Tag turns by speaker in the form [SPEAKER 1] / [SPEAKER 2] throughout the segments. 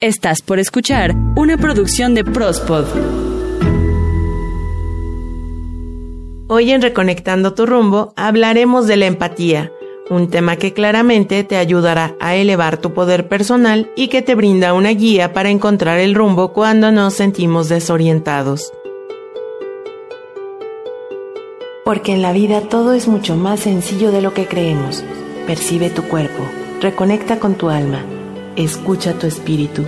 [SPEAKER 1] Estás por escuchar una producción de Prospod.
[SPEAKER 2] Hoy en Reconectando tu rumbo hablaremos de la empatía, un tema que claramente te ayudará a elevar tu poder personal y que te brinda una guía para encontrar el rumbo cuando nos sentimos desorientados. Porque en la vida todo es mucho más sencillo de lo que creemos. Percibe tu cuerpo, reconecta con tu alma Escucha tu espíritu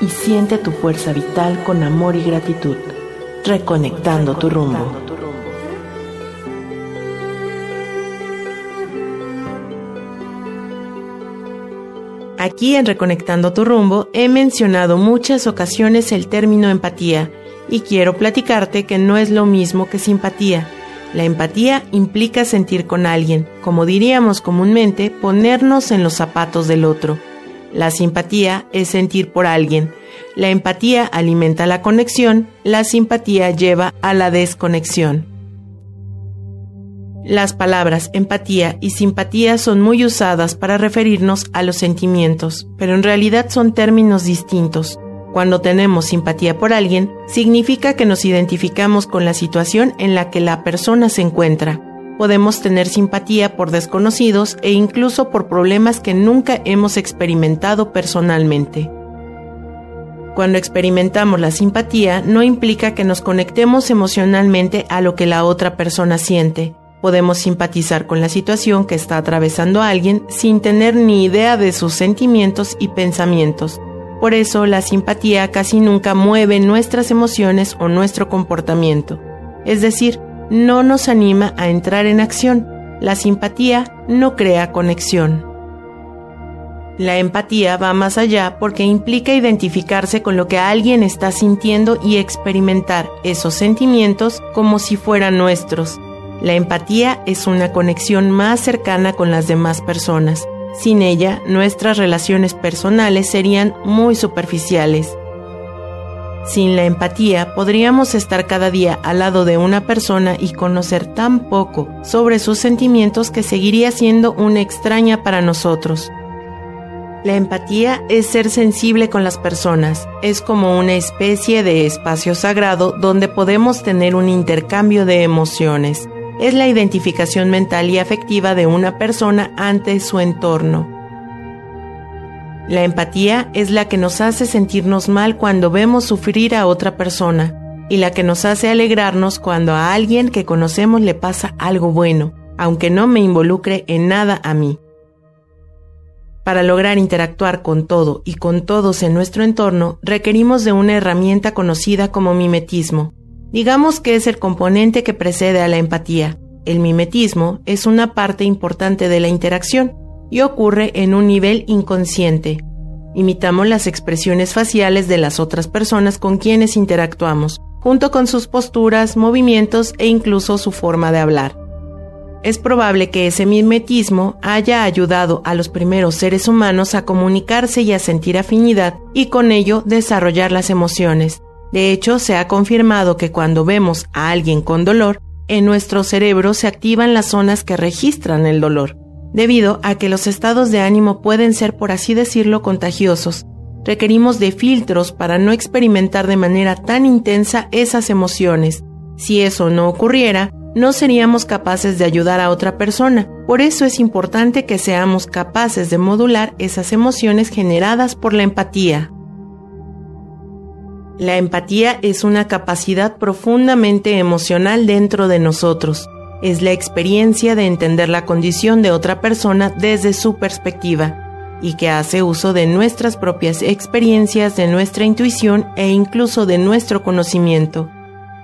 [SPEAKER 2] y siente tu fuerza vital con amor y gratitud, reconectando tu rumbo. Aquí en Reconectando tu rumbo he mencionado muchas ocasiones el término empatía y quiero platicarte que no es lo mismo que simpatía. La empatía implica sentir con alguien, como diríamos comúnmente, ponernos en los zapatos del otro la simpatía es sentir por alguien. La empatía alimenta la conexión, la simpatía lleva a la desconexión. Las palabras empatía y simpatía son muy usadas para referirnos a los sentimientos, pero en realidad son términos distintos. Cuando tenemos simpatía por alguien, significa que nos identificamos con la situación en la que la persona se encuentra podemos tener simpatía por desconocidos e incluso por problemas que nunca hemos experimentado personalmente. Cuando experimentamos la simpatía no implica que nos conectemos emocionalmente a lo que la otra persona siente. Podemos simpatizar con la situación que está atravesando alguien sin tener ni idea de sus sentimientos y pensamientos. Por eso la simpatía casi nunca mueve nuestras emociones o nuestro comportamiento. Es decir, no nos anima a entrar en acción. La simpatía no crea conexión. La empatía va más allá porque implica identificarse con lo que alguien está sintiendo y experimentar esos sentimientos como si fueran nuestros. La empatía es una conexión más cercana con las demás personas. Sin ella, nuestras relaciones personales serían muy superficiales. Sin la empatía podríamos estar cada día al lado de una persona y conocer tan poco sobre sus sentimientos que seguiría siendo una extraña para nosotros. La empatía es ser sensible con las personas, es como una especie de espacio sagrado donde podemos tener un intercambio de emociones. Es la identificación mental y afectiva de una persona ante su entorno. La empatía es la que nos hace sentirnos mal cuando vemos sufrir a otra persona y la que nos hace alegrarnos cuando a alguien que conocemos le pasa algo bueno, aunque no me involucre en nada a mí. Para lograr interactuar con todo y con todos en nuestro entorno, requerimos de una herramienta conocida como mimetismo. Digamos que es el componente que precede a la empatía. El mimetismo es una parte importante de la interacción y ocurre en un nivel inconsciente. Imitamos las expresiones faciales de las otras personas con quienes interactuamos, junto con sus posturas, movimientos e incluso su forma de hablar. Es probable que ese mimetismo haya ayudado a los primeros seres humanos a comunicarse y a sentir afinidad y con ello desarrollar las emociones. De hecho, se ha confirmado que cuando vemos a alguien con dolor, en nuestro cerebro se activan las zonas que registran el dolor debido a que los estados de ánimo pueden ser, por así decirlo, contagiosos. Requerimos de filtros para no experimentar de manera tan intensa esas emociones. Si eso no ocurriera, no seríamos capaces de ayudar a otra persona. Por eso es importante que seamos capaces de modular esas emociones generadas por la empatía. La empatía es una capacidad profundamente emocional dentro de nosotros es la experiencia de entender la condición de otra persona desde su perspectiva y que hace uso de nuestras propias experiencias, de nuestra intuición e incluso de nuestro conocimiento.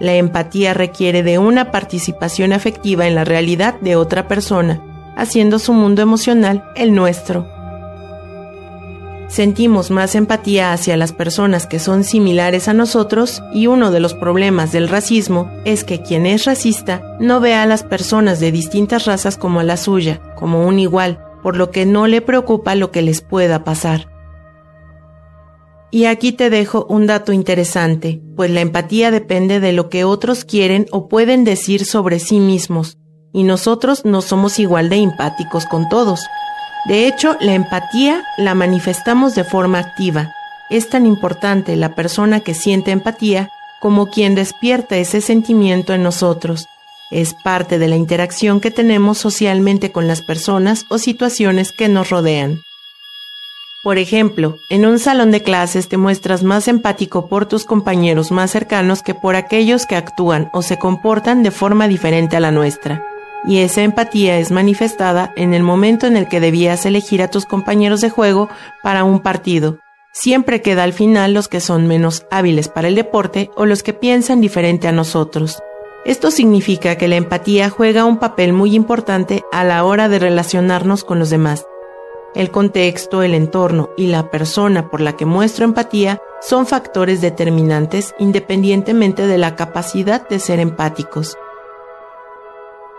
[SPEAKER 2] La empatía requiere de una participación afectiva en la realidad de otra persona, haciendo su mundo emocional el nuestro sentimos más empatía hacia las personas que son similares a nosotros y uno de los problemas del racismo es que quien es racista no ve a las personas de distintas razas como la suya, como un igual, por lo que no le preocupa lo que les pueda pasar. Y aquí te dejo un dato interesante, pues la empatía depende de lo que otros quieren o pueden decir sobre sí mismos, y nosotros no somos igual de empáticos con todos, de hecho, la empatía la manifestamos de forma activa. es tan importante la persona que siente empatía como quien despierta ese sentimiento en nosotros. Es parte de la interacción que tenemos socialmente con las personas o situaciones que nos rodean. Por ejemplo, en un salón de clases te muestras más empático por tus compañeros más cercanos que por aquellos que actúan o se comportan de forma diferente a la nuestra. Y esa empatía es manifestada en el momento en el que debías elegir a tus compañeros de juego para un partido. Siempre queda al final los que son menos hábiles para el deporte o los que piensan diferente a nosotros. Esto significa que la empatía juega un papel muy importante a la hora de relacionarnos con los demás el contexto, el entorno y la persona por la que muestro empatía son factores determinantes independientemente de la capacidad de ser empáticos.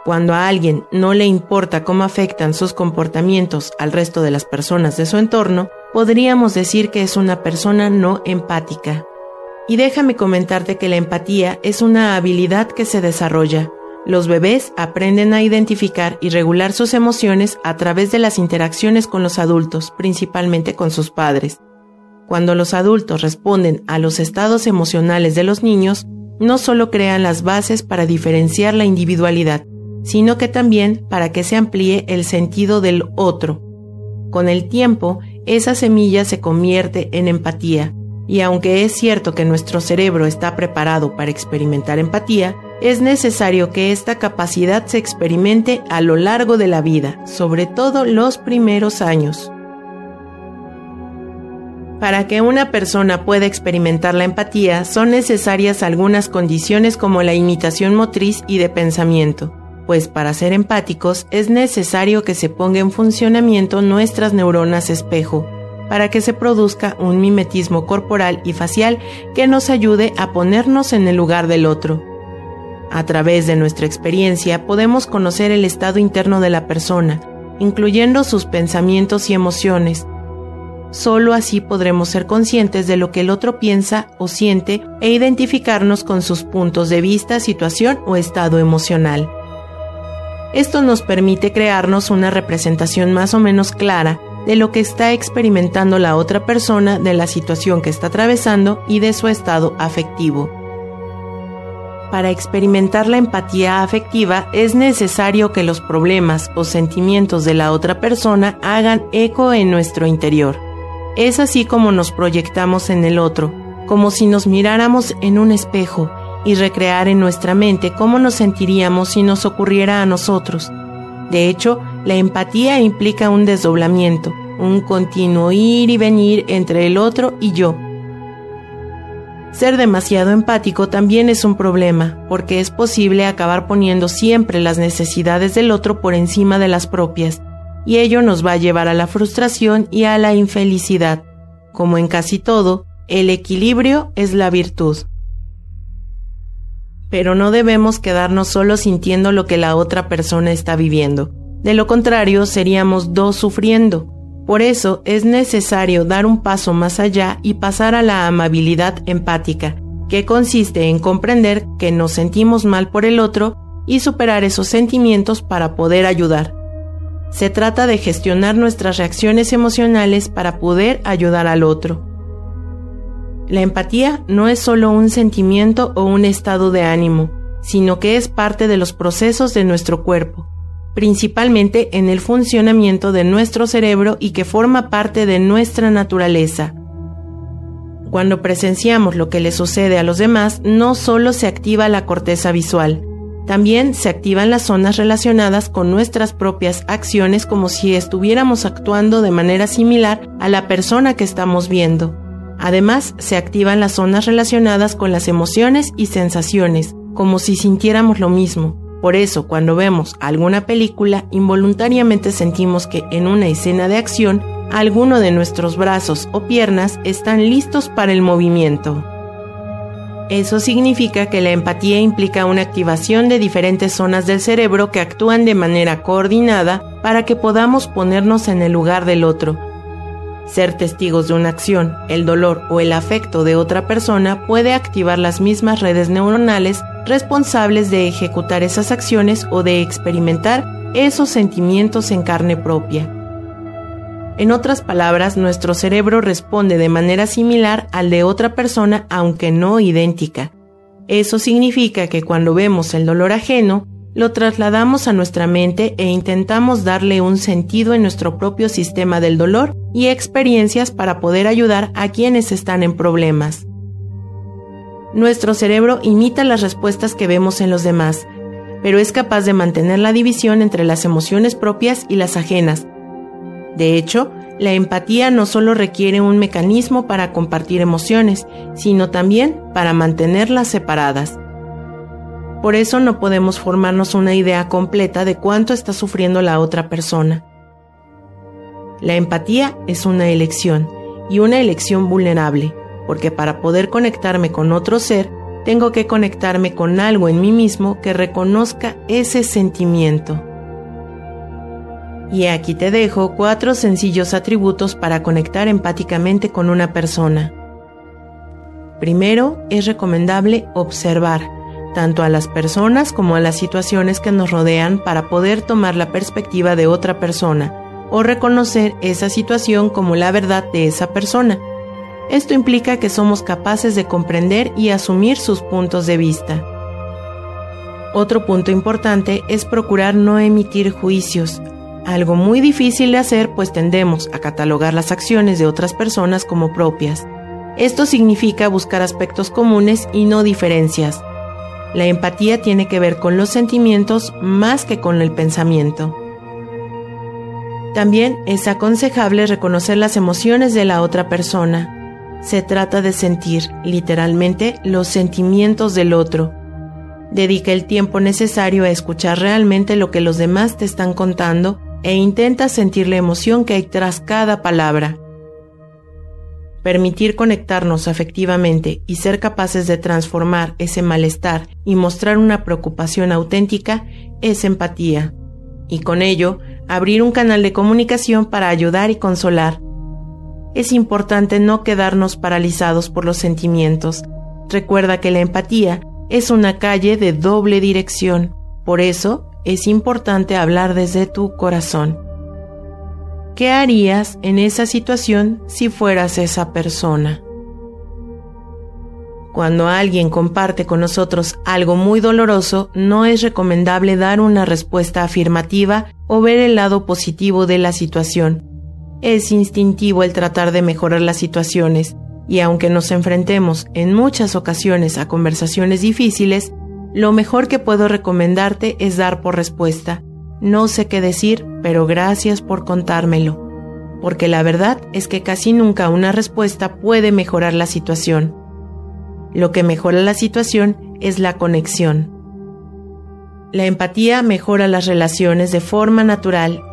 [SPEAKER 2] Cuando a alguien no le importa cómo afectan sus comportamientos al resto de las personas de su entorno, podríamos decir que es una persona no empática. Y déjame comentarte que la empatía es una habilidad que se desarrolla, los bebés aprenden a identificar y regular sus emociones a través de las interacciones con los adultos, principalmente con sus padres. Cuando los adultos responden a los estados emocionales de los niños, no solo crean las bases para diferenciar la individualidad, sino que también para que se amplíe el sentido del otro. Con el tiempo, esa semilla se convierte en empatía, y aunque es cierto que nuestro cerebro está preparado para experimentar empatía, es necesario que esta capacidad se experimente a lo largo de la vida, sobre todo los primeros años. Para que una persona pueda experimentar la empatía son necesarias algunas condiciones como la imitación motriz y de pensamiento, pues para ser empáticos es necesario que se ponga en funcionamiento nuestras neuronas espejo, para que se produzca un mimetismo corporal y facial que nos ayude a ponernos en el lugar del otro a través de nuestra experiencia podemos conocer el estado interno de la persona, incluyendo sus pensamientos y emociones. Solo así podremos ser conscientes de lo que el otro piensa o siente e identificarnos con sus puntos de vista, situación o estado emocional. Esto nos permite crearnos una representación más o menos clara de lo que está experimentando la otra persona, de la situación que está atravesando y de su estado afectivo. Para experimentar la empatía afectiva es necesario que los problemas o sentimientos de la otra persona hagan eco en nuestro interior. Es así como nos proyectamos en el otro, como si nos miráramos en un espejo y recrear en nuestra mente cómo nos sentiríamos si nos ocurriera a nosotros. De hecho, la empatía implica un desdoblamiento, un continuo ir y venir entre el otro y yo, ser demasiado empático también es un problema, porque es posible acabar poniendo siempre las necesidades del otro por encima de las propias, y ello nos va a llevar a la frustración y a la infelicidad. Como en casi todo, el equilibrio es la virtud. Pero no debemos quedarnos solo sintiendo lo que la otra persona está viviendo. De lo contrario, seríamos dos sufriendo. Por eso es necesario dar un paso más allá y pasar a la amabilidad empática, que consiste en comprender que nos sentimos mal por el otro y superar esos sentimientos para poder ayudar. Se trata de gestionar nuestras reacciones emocionales para poder ayudar al otro. La empatía no es solo un sentimiento o un estado de ánimo, sino que es parte de los procesos de nuestro cuerpo principalmente en el funcionamiento de nuestro cerebro y que forma parte de nuestra naturaleza. Cuando presenciamos lo que le sucede a los demás, no solo se activa la corteza visual, también se activan las zonas relacionadas con nuestras propias acciones como si estuviéramos actuando de manera similar a la persona que estamos viendo. Además, se activan las zonas relacionadas con las emociones y sensaciones, como si sintiéramos lo mismo. Por eso, cuando vemos alguna película, involuntariamente sentimos que en una escena de acción, alguno de nuestros brazos o piernas están listos para el movimiento. Eso significa que la empatía implica una activación de diferentes zonas del cerebro que actúan de manera coordinada para que podamos ponernos en el lugar del otro, ser testigos de una acción, el dolor o el afecto de otra persona puede activar las mismas redes neuronales responsables de ejecutar esas acciones o de experimentar esos sentimientos en carne propia. En otras palabras, nuestro cerebro responde de manera similar al de otra persona, aunque no idéntica. Eso significa que cuando vemos el dolor ajeno, lo trasladamos a nuestra mente e intentamos darle un sentido en nuestro propio sistema del dolor y experiencias para poder ayudar a quienes están en problemas. Nuestro cerebro imita las respuestas que vemos en los demás, pero es capaz de mantener la división entre las emociones propias y las ajenas. De hecho, la empatía no solo requiere un mecanismo para compartir emociones, sino también para mantenerlas separadas. Por eso no podemos formarnos una idea completa de cuánto está sufriendo la otra persona. La empatía es una elección, y una elección vulnerable, porque para poder conectarme con otro ser, tengo que conectarme con algo en mí mismo que reconozca ese sentimiento. Y aquí te dejo cuatro sencillos atributos para conectar empáticamente con una persona. Primero, es recomendable observar tanto a las personas como a las situaciones que nos rodean para poder tomar la perspectiva de otra persona o reconocer esa situación como la verdad de esa persona. Esto implica que somos capaces de comprender y asumir sus puntos de vista. Otro punto importante es procurar no emitir juicios, algo muy difícil de hacer pues tendemos a catalogar las acciones de otras personas como propias. Esto significa buscar aspectos comunes y no diferencias. La empatía tiene que ver con los sentimientos más que con el pensamiento. También es aconsejable reconocer las emociones de la otra persona. Se trata de sentir, literalmente, los sentimientos del otro. Dedica el tiempo necesario a escuchar realmente lo que los demás te están contando e intenta sentir la emoción que hay tras cada palabra. Permitir conectarnos afectivamente y ser capaces de transformar ese malestar y mostrar una preocupación auténtica es empatía. Y con ello, abrir un canal de comunicación para ayudar y consolar. Es importante no quedarnos paralizados por los sentimientos. Recuerda que la empatía es una calle de doble dirección. Por eso, es importante hablar desde tu corazón. ¿Qué harías en esa situación si fueras esa persona? Cuando alguien comparte con nosotros algo muy doloroso, no es recomendable dar una respuesta afirmativa o ver el lado positivo de la situación. Es instintivo el tratar de mejorar las situaciones, y aunque nos enfrentemos en muchas ocasiones a conversaciones difíciles, lo mejor que puedo recomendarte es dar por respuesta. No sé qué decir, pero gracias por contármelo. Porque la verdad es que casi nunca una respuesta puede mejorar la situación. Lo que mejora la situación es la conexión. La empatía mejora las relaciones de forma natural.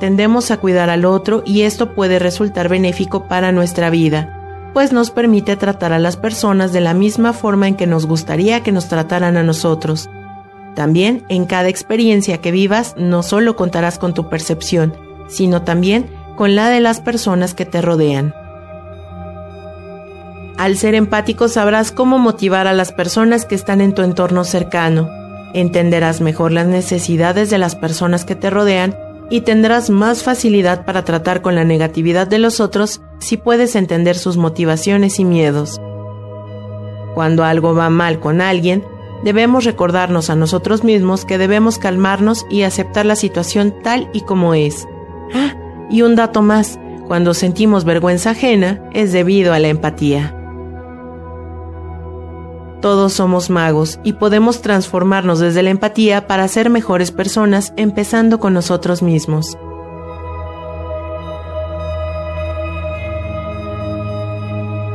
[SPEAKER 2] Tendemos a cuidar al otro y esto puede resultar benéfico para nuestra vida pues nos permite tratar a las personas de la misma forma en que nos gustaría que nos trataran a nosotros. También en cada experiencia que vivas no solo contarás con tu percepción, sino también con la de las personas que te rodean. Al ser empático sabrás cómo motivar a las personas que están en tu entorno cercano, entenderás mejor las necesidades de las personas que te rodean y tendrás más facilidad para tratar con la negatividad de los otros si puedes entender sus motivaciones y miedos. Cuando algo va mal con alguien, debemos recordarnos a nosotros mismos que debemos calmarnos y aceptar la situación tal y como es. Ah, y un dato más, cuando sentimos vergüenza ajena es debido a la empatía. Todos somos magos y podemos transformarnos desde la empatía para ser mejores personas empezando con nosotros mismos.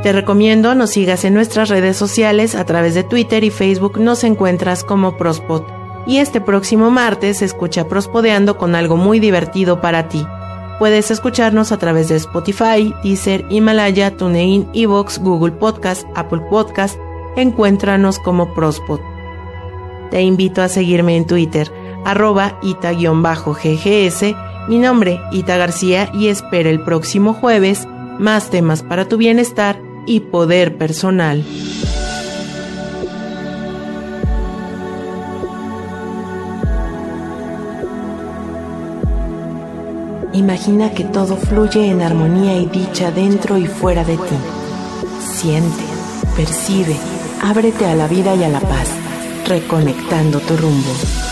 [SPEAKER 2] Te recomiendo nos sigas en nuestras redes sociales a través de Twitter y Facebook nos encuentras como Prospod. Y este próximo martes escucha Prospodeando con algo muy divertido para ti. Puedes escucharnos a través de Spotify, Deezer, Himalaya, TuneIn, Evox, Google Podcast, Apple Podcast. Encuéntranos como Prospod. Te invito a seguirme en Twitter, arroba ita-ggs, mi nombre, Ita García, y espera el próximo jueves más temas para tu bienestar y poder personal. Imagina que todo fluye en armonía y dicha dentro y fuera de ti. Siente, percibe, ábrete a la vida y a la paz, reconectando tu rumbo.